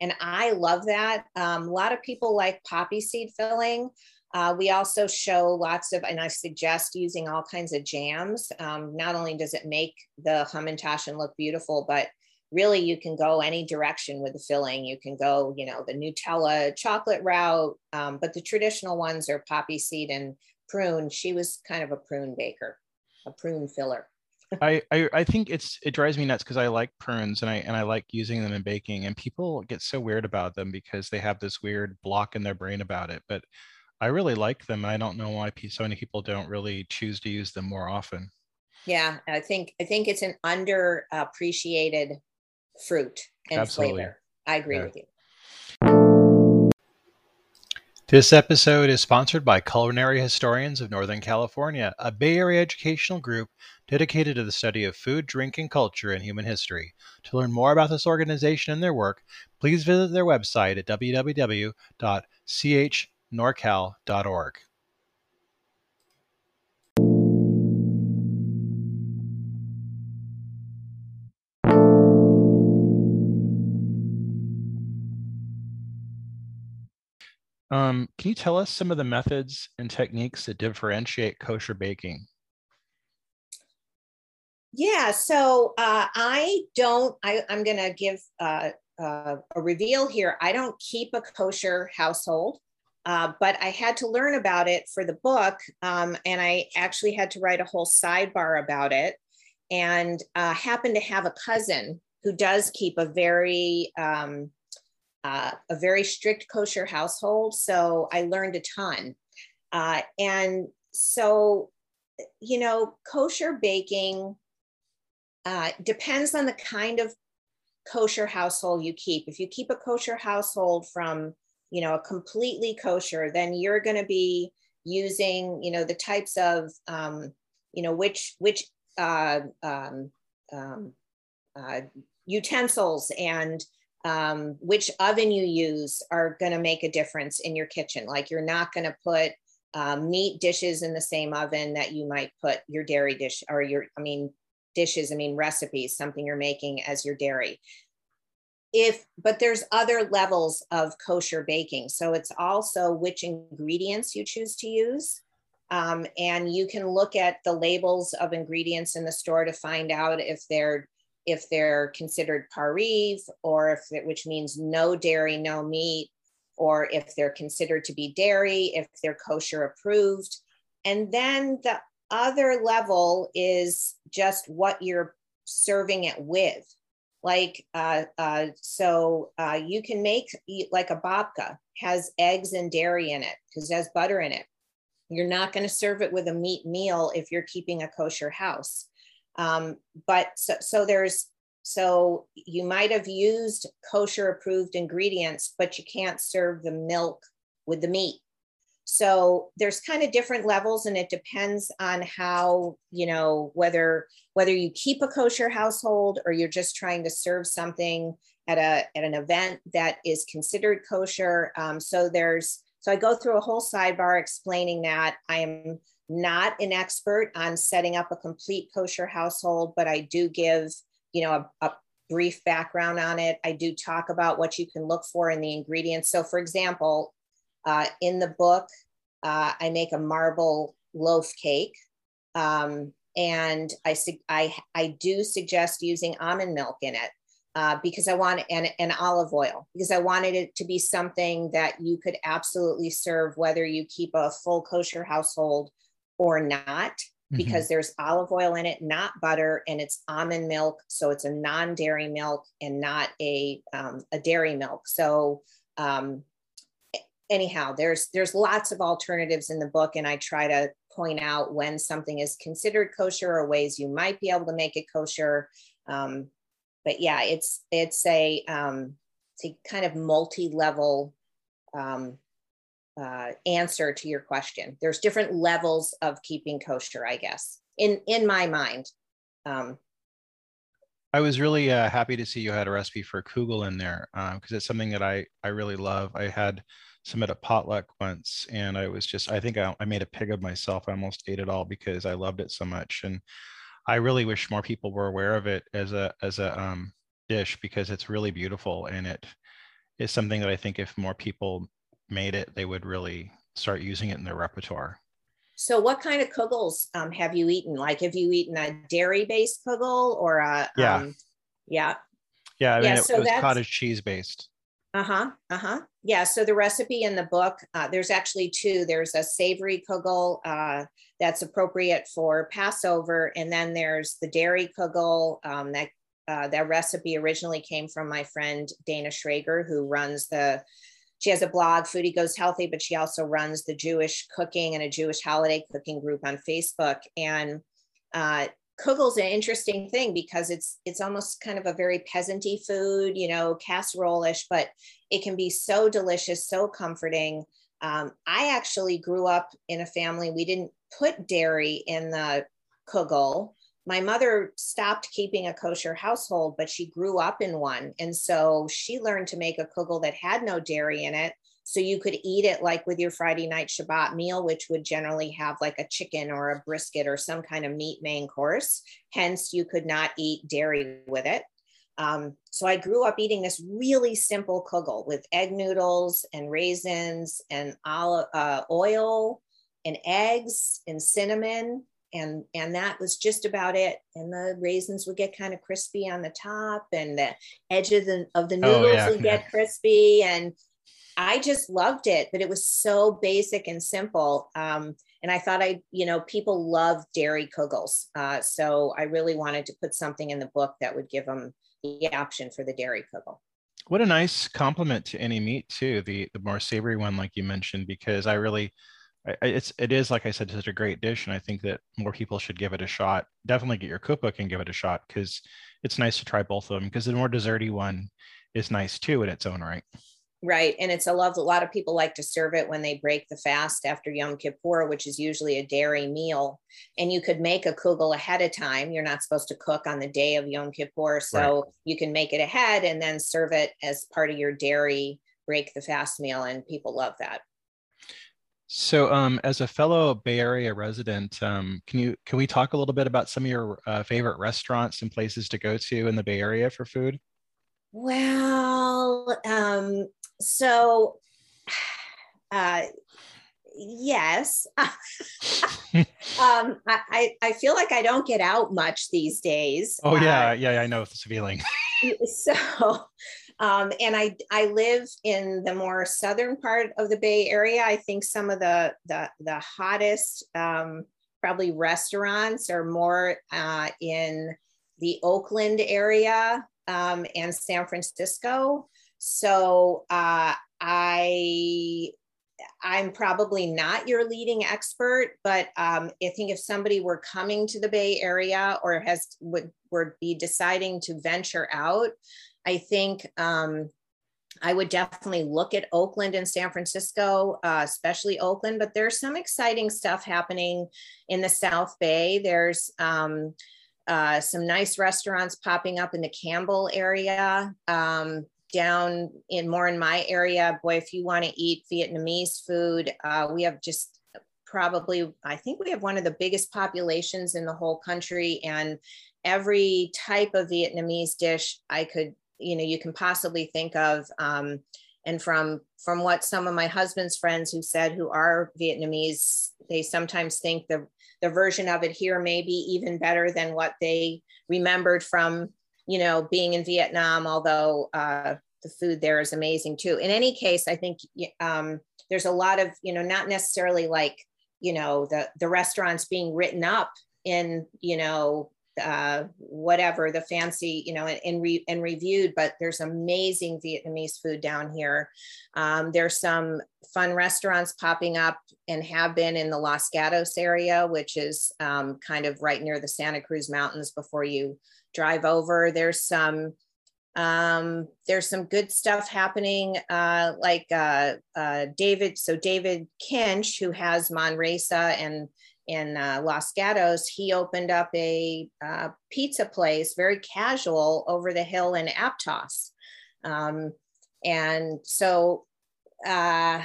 And I love that. Um, a lot of people like poppy seed filling. Uh, we also show lots of, and I suggest using all kinds of jams. Um, not only does it make the Hamantaschen look beautiful, but really you can go any direction with the filling. You can go, you know, the Nutella chocolate route, um, but the traditional ones are poppy seed and prune. She was kind of a prune baker, a prune filler. I, I, I think it's it drives me nuts because I like prunes and I and I like using them in baking and people get so weird about them because they have this weird block in their brain about it. But I really like them. I don't know why so many people don't really choose to use them more often. Yeah, I think I think it's an underappreciated fruit and Absolutely. flavor. I agree yeah. with you. This episode is sponsored by Culinary Historians of Northern California, a Bay Area educational group dedicated to the study of food, drink, and culture in human history. To learn more about this organization and their work, please visit their website at www.ch Um, can you tell us some of the methods and techniques that differentiate kosher baking? Yeah, so uh, I don't, I, am going to give uh, uh, a reveal here. I don't keep a kosher household. Uh, but I had to learn about it for the book, um, and I actually had to write a whole sidebar about it. And uh, happened to have a cousin who does keep a very um, uh, a very strict kosher household, so I learned a ton. Uh, and so, you know, kosher baking uh, depends on the kind of kosher household you keep. If you keep a kosher household from you know, a completely kosher, then you're going to be using, you know, the types of, um, you know, which which uh, um, um, uh, utensils and um, which oven you use are going to make a difference in your kitchen. Like you're not going to put um, meat dishes in the same oven that you might put your dairy dish or your, I mean, dishes, I mean, recipes, something you're making as your dairy. If but there's other levels of kosher baking. So it's also which ingredients you choose to use. Um, and you can look at the labels of ingredients in the store to find out if they're if they're considered pareve or if it, which means no dairy no meat or if they're considered to be dairy if they're kosher approved. And then the other level is just what you're serving it with. Like uh, uh, so uh, you can make like a babka has eggs and dairy in it because it has butter in it. You're not going to serve it with a meat meal if you're keeping a kosher house um, but so, so there's so you might have used kosher approved ingredients but you can't serve the milk with the meat. So there's kind of different levels and it depends on how you know whether whether you keep a kosher household or you're just trying to serve something at a at an event that is considered kosher. Um, so there's so i go through a whole sidebar explaining that. I am not an expert on setting up a complete kosher household but i do give you know a, a brief background on it i do talk about what you can look for in the ingredients so for example uh, in the book, uh, I make a marble loaf cake. Um, and I, I, I do suggest using almond milk in it uh, because I want and, and olive oil because I wanted it to be something that you could absolutely serve whether you keep a full kosher household or not mm-hmm. because mm-hmm. there's olive oil in it, not butter, and it's almond milk, so it's a non-dairy milk and not a um, a dairy milk. So um, anyhow, there's there's lots of alternatives in the book, and I try to point out when something is considered kosher or ways you might be able to make it kosher. Um, but yeah, it's it's a um, it's a kind of multi-level um, uh, answer to your question. There's different levels of keeping kosher, I guess, in in my mind. Um, I was really uh, happy to see you had a recipe for kugel in there because um, it's something that I I really love. I had some at a potluck once and I was just I think I, I made a pig of myself. I almost ate it all because I loved it so much. And I really wish more people were aware of it as a as a um, dish because it's really beautiful and it is something that I think if more people made it, they would really start using it in their repertoire. So, what kind of kugels um, have you eaten? Like, have you eaten a dairy-based kugel or a? Yeah. Um, yeah. Yeah. I mean, yeah, it so was cottage cheese based. Uh-huh. Uh-huh. Yeah. So the recipe in the book, uh, there's actually two. There's a savory kugel uh, that's appropriate for Passover, and then there's the dairy kugel. Um, that uh, that recipe originally came from my friend Dana Schrager, who runs the. She has a blog, Foodie Goes Healthy, but she also runs the Jewish cooking and a Jewish holiday cooking group on Facebook. And uh, kugel's an interesting thing because it's it's almost kind of a very peasanty food, you know, casserole-ish, but it can be so delicious, so comforting. Um, I actually grew up in a family we didn't put dairy in the kugel. My mother stopped keeping a kosher household, but she grew up in one, and so she learned to make a kugel that had no dairy in it so you could eat it like with your Friday night Shabbat meal, which would generally have like a chicken or a brisket or some kind of meat main course. Hence, you could not eat dairy with it. Um, so I grew up eating this really simple kugel with egg noodles and raisins and olive uh, oil and eggs and cinnamon and and that was just about it and the raisins would get kind of crispy on the top and the edge of the of the noodles oh, yeah, would get crispy and I just loved it, but it was so basic and simple. Um, and I thought I, you know, people love dairy kugels. Uh, so I really wanted to put something in the book that would give them the option for the dairy kugel. What a nice compliment to any meat too. The the more savory one, like you mentioned, because I really, I, it's it is like I said, such a great dish, and I think that more people should give it a shot. Definitely get your cookbook and give it a shot because it's nice to try both of them. Because the more desserty one is nice too in its own right. Right. And it's a love. A lot of people like to serve it when they break the fast after Yom Kippur, which is usually a dairy meal. And you could make a kugel ahead of time. You're not supposed to cook on the day of Yom Kippur. So right. you can make it ahead and then serve it as part of your dairy break the fast meal. And people love that. So, um, as a fellow Bay Area resident, um, can you can we talk a little bit about some of your uh, favorite restaurants and places to go to in the Bay Area for food? Well, um, so uh, yes. Um, I, I feel like i don't get out much these days oh yeah. uh, yeah i know this feeling. so um, and I, I live in the more southern part of the Bay Area. I think some of the the, the hottest um, probably restaurants are more uh, in the Oakland area um, and San Francisco. So uh, I I'm probably not your leading expert, but um, I think if somebody were coming to the Bay Area or has would would be deciding to venture out, I think um, I would definitely look at Oakland and San Francisco, uh, especially Oakland, but there's some exciting stuff happening in the South Bay. There's um, uh, some nice restaurants popping up in the Campbell area. Um, down in more in my area, boy, if you want to eat Vietnamese food, uh, we have just probably, I think we have one of the biggest populations in the whole country. And every type of Vietnamese dish I could, you know, you can possibly think of. Um, and from from what some of my husband's friends who said who are Vietnamese, they sometimes think the the version of it here may be even better than what they remembered from you know being in Vietnam. Although uh, the food there is amazing too. In any case, I think um, there's a lot of you know not necessarily like you know the the restaurants being written up in you know uh, whatever the fancy, you know, and, and, re, and, reviewed, but there's amazing Vietnamese food down here. Um, there's some fun restaurants popping up and have been in the Los Gatos area, which is um, kind of right near the Santa Cruz Mountains before you drive over. There's some um, there's some good stuff happening, uh, like uh, uh, David. So David Kinch, who has Manresa and in uh, Los Gatos, he opened up a uh, pizza place, very casual, over the hill in Aptos. Um, and so, uh,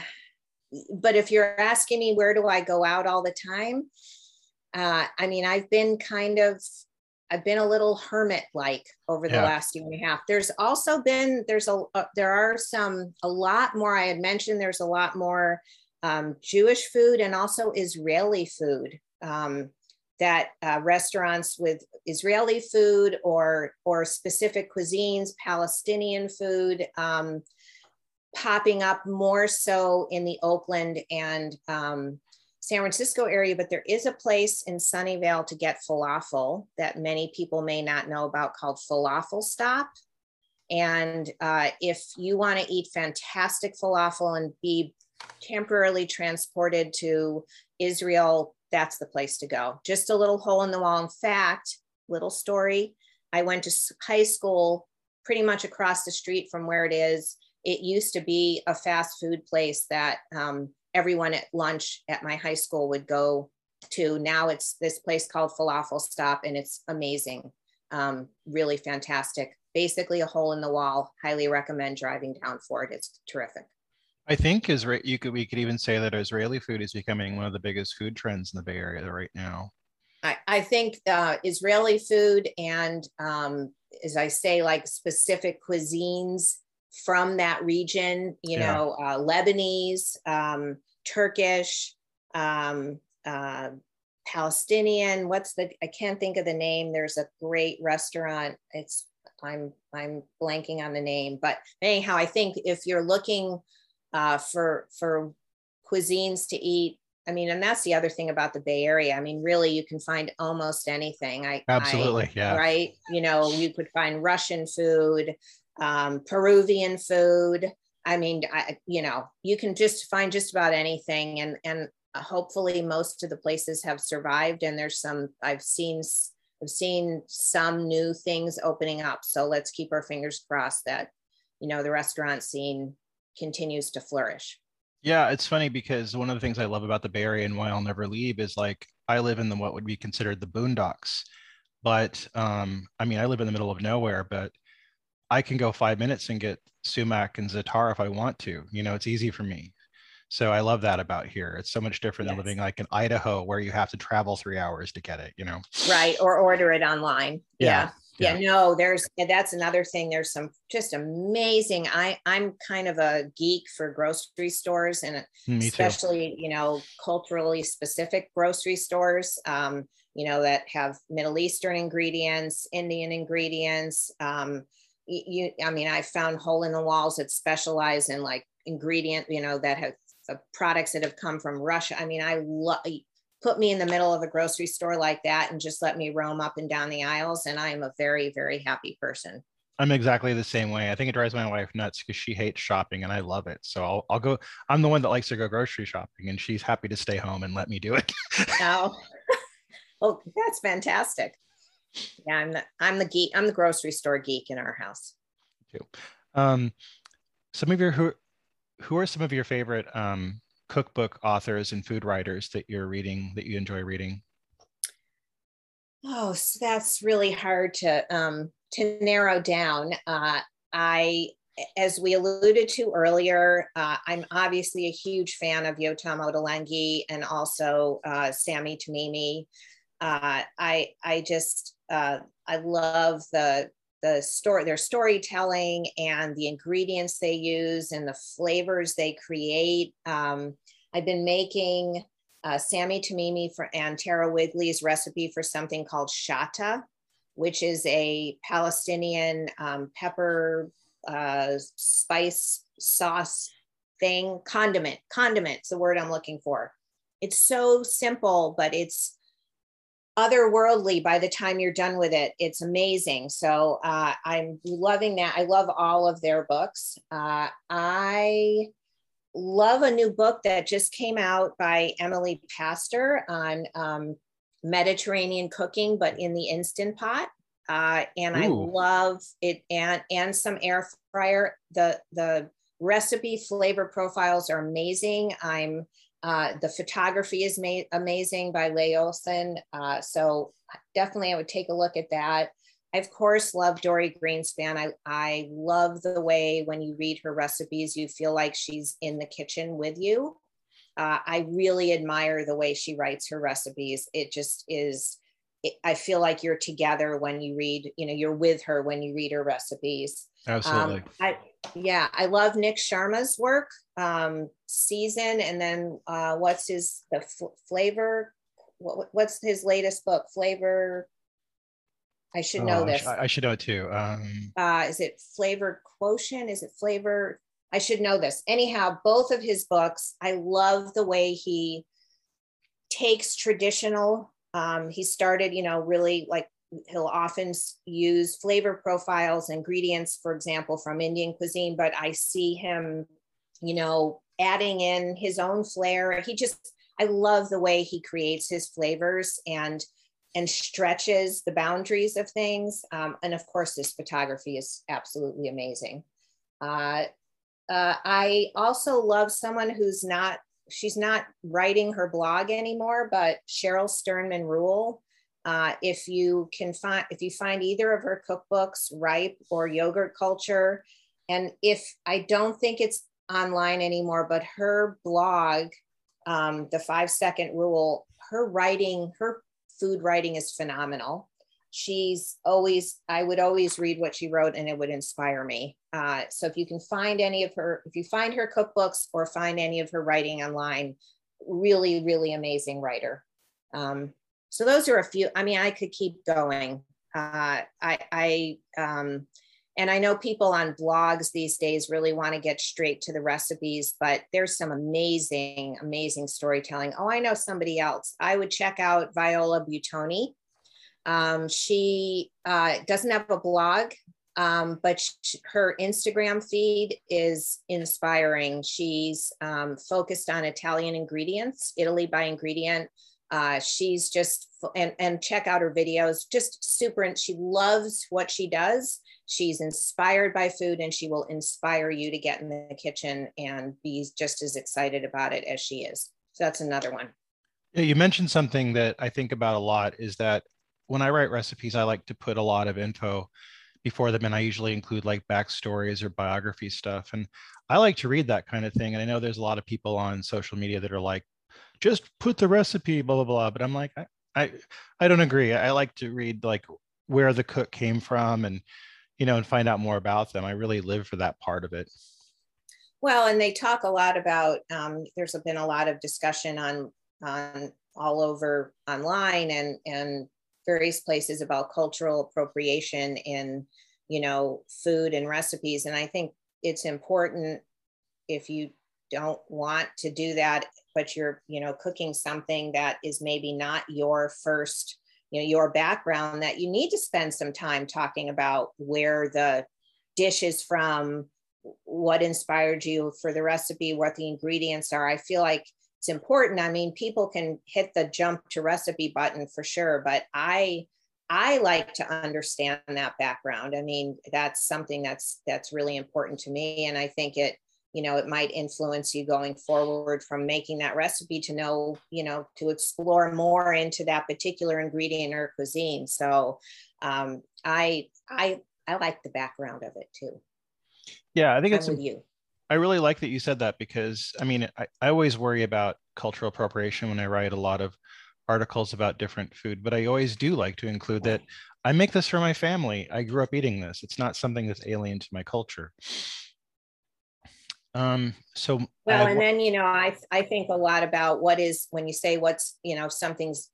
but if you're asking me where do I go out all the time, uh, I mean, I've been kind of, I've been a little hermit like over the yeah. last year and a half. There's also been, there's a, uh, there are some, a lot more. I had mentioned there's a lot more um, Jewish food and also Israeli food. Um, that uh, restaurants with Israeli food or or specific cuisines, Palestinian food, um, popping up more so in the Oakland and um, San Francisco area. But there is a place in Sunnyvale to get falafel that many people may not know about called Falafel Stop. And uh, if you want to eat fantastic falafel and be temporarily transported to Israel, that's the place to go. Just a little hole in the wall. In fact, little story I went to high school pretty much across the street from where it is. It used to be a fast food place that um, everyone at lunch at my high school would go to. Now it's this place called Falafel Stop, and it's amazing, um, really fantastic. Basically, a hole in the wall. Highly recommend driving down for it. It's terrific. I think Israel. You could we could even say that Israeli food is becoming one of the biggest food trends in the Bay Area right now. I, I think uh, Israeli food and, um, as I say, like specific cuisines from that region. You yeah. know, uh, Lebanese, um, Turkish, um, uh, Palestinian. What's the? I can't think of the name. There's a great restaurant. It's I'm I'm blanking on the name, but anyhow, I think if you're looking uh, for for cuisines to eat. I mean, and that's the other thing about the Bay Area. I mean, really, you can find almost anything. I absolutely, I, yeah, right. You know, you could find Russian food, um, Peruvian food. I mean, I, you know, you can just find just about anything, and and hopefully most of the places have survived. And there's some I've seen I've seen some new things opening up. So let's keep our fingers crossed that you know the restaurant scene continues to flourish. Yeah, it's funny because one of the things I love about the Bay Area and why I'll never leave is like I live in the what would be considered the boondocks. But um, I mean, I live in the middle of nowhere, but I can go five minutes and get sumac and zatar if I want to. You know, it's easy for me. So I love that about here. It's so much different yes. than living like in Idaho where you have to travel three hours to get it, you know? Right. Or order it online. Yeah. yeah yeah. yeah no there's that's another thing there's some just amazing i i'm kind of a geek for grocery stores and Me especially too. you know culturally specific grocery stores um you know that have middle eastern ingredients indian ingredients um you i mean i found hole in the walls that specialize in like ingredient you know that have uh, products that have come from russia i mean i love put me in the middle of a grocery store like that and just let me roam up and down the aisles. And I am a very, very happy person. I'm exactly the same way. I think it drives my wife nuts because she hates shopping and I love it. So I'll, I'll go. I'm the one that likes to go grocery shopping and she's happy to stay home and let me do it. oh, well, that's fantastic. Yeah, I'm the I'm the geek. I'm the grocery store geek in our house. Too. Um, some of your who who are some of your favorite um, cookbook authors and food writers that you're reading that you enjoy reading? Oh, so that's really hard to um, to narrow down. Uh, I, as we alluded to earlier, uh, I'm obviously a huge fan of Yotam Ottolenghi and also uh, Sami Tamimi. Uh, I I just uh, I love the the story their storytelling and the ingredients they use and the flavors they create. Um, I've been making uh, Sami Tamimi for, and Tara Wigley's recipe for something called shatta, which is a Palestinian um, pepper uh, spice sauce thing, condiment. Condiment's the word I'm looking for. It's so simple, but it's otherworldly by the time you're done with it. It's amazing. So uh, I'm loving that. I love all of their books. Uh, I love a new book that just came out by Emily Paster on um, Mediterranean cooking, but in the instant pot. Uh, and Ooh. I love it, and and some air fryer. The the recipe flavor profiles are amazing. I'm uh, the photography is made amazing by Leigh Olson. Uh, so definitely, I would take a look at that. I, of course, love Dorie Greenspan. I, I love the way when you read her recipes, you feel like she's in the kitchen with you. Uh, I really admire the way she writes her recipes. It just is, it, I feel like you're together when you read, you know, you're with her when you read her recipes. Absolutely. Um, I, yeah, I love Nik Sharma's work, um, season, and then uh, what's his the f- flavor? What, what's his latest book? Flavor I should know oh, this. I, I, should know it too. Um, uh, is it Flavor Quotient? Is it Flavor? I should know this. Anyhow, both of his books, I love the way he takes traditional. Um, he started, you know, really like he'll often use flavor profiles, ingredients, for example, from Indian cuisine, but I see him, you know, adding in his own flair. He just, I love the way he creates his flavors and and stretches the boundaries of things. Um, and of course, this photography is absolutely amazing. Uh, uh, I also love someone who's not, she's not writing her blog anymore, but Cheryl Sternman Rule. Uh, if you can find, if you find either of her cookbooks, Ripe or Yogurt Culture, and if I don't think it's online anymore, but her blog, um, The Five Second Rule, her writing, her food writing is phenomenal. She's always, I would always read what she wrote and it would inspire me. Uh, so if you can find any of her, if you find her cookbooks or find any of her writing online, really, really amazing writer. Um, so those are a few, I mean, I could keep going. Uh, I, I um, and I know people on blogs these days really want to get straight to the recipes, but there's some amazing, amazing storytelling. Oh, I know somebody else. I would check out Viola Buitoni. Um, she uh, doesn't have a blog, um, but sh- her Instagram feed is inspiring. She's um, focused on Italian ingredients, Italy by ingredient. Uh, she's just and and check out her videos. Just super, and she loves what she does she's inspired by food and she will inspire you to get in the kitchen and be just as excited about it as she is. So that's another one. Yeah, you mentioned something that I think about a lot is that when I write recipes, I like to put a lot of info before them and I usually include like backstories or biography stuff. And I like to read that kind of thing. And I know there's a lot of people on social media that are like, just put the recipe, blah, blah, blah. But I'm like, I, I, I don't agree. I like to read like where the cook came from and you know, and find out more about them. I really live for that part of it. Well, and they talk a lot about. Um, there's been a lot of discussion on on all over online and and various places about cultural appropriation in you know food and recipes, and I think it's important if you don't want to do that, but you're you know cooking something that is maybe not your first you know your background that you need to spend some time talking about where the dish is from what inspired you for the recipe what the ingredients are. I feel like it's important. I mean people can hit the jump to recipe button for sure but i I like to understand that background. I mean, that's something that's that's really important to me, and I think it you know it might influence you going forward from making that recipe to know you know to explore more into that particular ingredient or cuisine. So um, i i i like the background of it too. Yeah i think I'm it's with you i really like that you said that because i mean I, I always worry about cultural appropriation when i write a lot of articles about different food but i always do like to include that i make this for my family i grew up eating this it's not something that's alien to my culture um, so well, I, and then you know, I I think a lot about what is when you say what's you know something's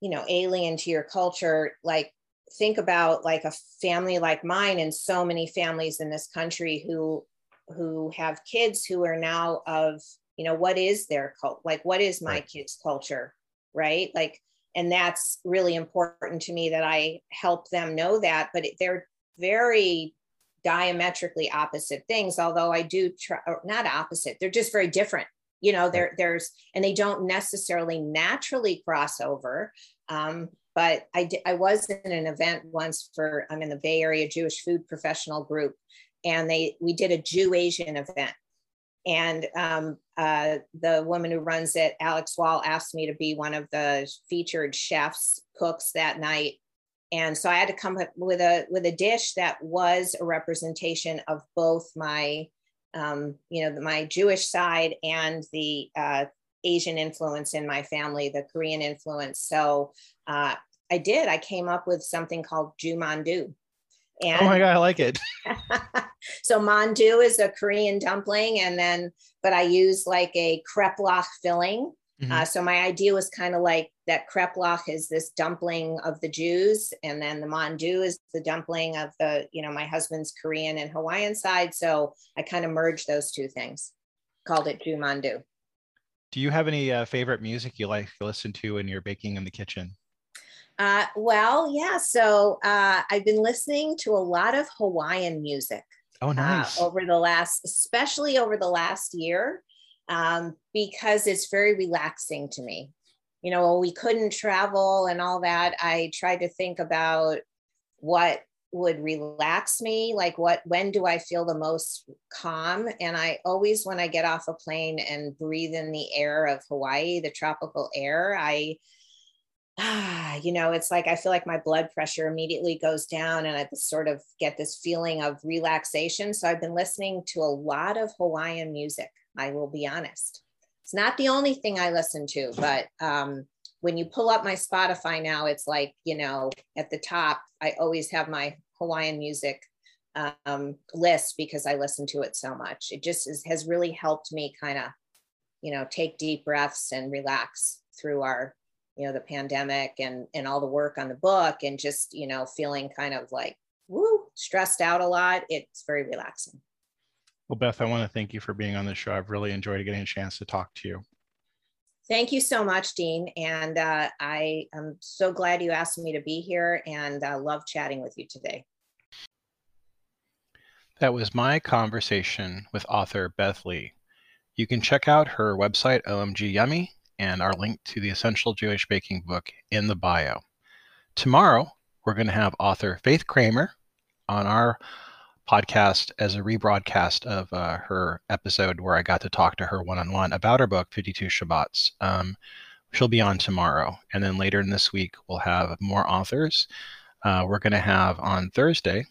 you know alien to your culture. Like think about like a family like mine, and so many families in this country who who have kids who are now of you know what is their cult like what is my right. kids culture right? Like and that's really important to me that i help them know that but they're very diametrically opposite things although i do try not opposite they're just very different. You know there there's and they don't necessarily naturally cross over um, but I, did, I was in an event once for i'm in the bay area jewish food professional group and they we did a jew asian event. And um, uh, the woman who runs it Alix Wall asked me to be one of the featured chefs cooks that night. And so i had to come up with a with a dish that was a representation of both my um, you know my jewish side and the uh, asian influence in my family the korean influence. So uh, i did. I came up with something called ju mandu and oh my god i like it so mandu is a korean dumpling and then but i use like a kreplach filling Mm-hmm. Uh, so my idea was kind of like that kreplach is this dumpling of the Jews, and then the mandu is the dumpling of the, you know, my husband's Korean and Hawaiian side. So I kind of merged those two things, called it Ju mandu. Do you have any uh, favorite music you like to listen to when you're baking in the kitchen? Uh, well, yeah. So uh, I've been listening to a lot of Hawaiian music. Oh, uh, over the last, especially over the last year um, because it's very relaxing to me. You know, we couldn't travel and all that. I tried to think about what would relax me like what when do i feel the most calm and i always when i get off a plane and breathe in the air of hawaii the tropical air i ah, you know, it's like I feel like my blood pressure immediately goes down and I sort of get this feeling of relaxation. So I've been listening to a lot of Hawaiian music. I will be honest. It's not the only thing I listen to, but um, when you pull up my Spotify now, it's like, you know, at the top, I always have my Hawaiian music um, list because I listen to it so much. It just is, has really helped me kind of, you know, take deep breaths and relax through our, you know, the pandemic and and all the work on the book and just, you know, feeling kind of like, woo, stressed out a lot. It's very relaxing. Well, Beth, I want to thank you for being on the show. I've really enjoyed getting a chance to talk to you. Thank you so much, Dean. And uh, I am so glad you asked me to be here and uh, love chatting with you today. That was my conversation with author Beth Lee. You can check out her website, OMG Yummy, and our link to the Essential Jewish Baking book in the bio. Tomorrow, we're going to have author Faith Kramer on our podcast as a rebroadcast of uh, her episode where I got to talk to her one on one about her book, 52 Shabbats. Um, she'll be on tomorrow. And then later in this week, we'll have more authors. Uh, we're going to have on Thursday,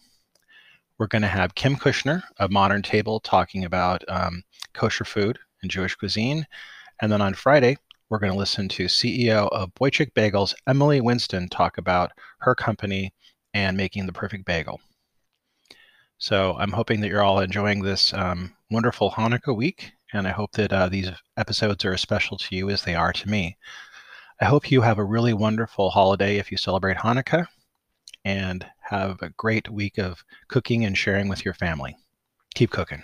we're going to have Kim Kushner of Modern Table talking about um, kosher food and Jewish cuisine. And then on Friday, we're going to listen to CEO of Boichik Bagels, Emily Winston, talk about her company and making the perfect bagel. So I'm hoping that you're all enjoying this um, wonderful Hanukkah week, and I hope that uh, these episodes are as special to you as they are to me. I hope you have a really wonderful holiday if you celebrate Hanukkah, and have a great week of cooking and sharing with your family. Keep cooking.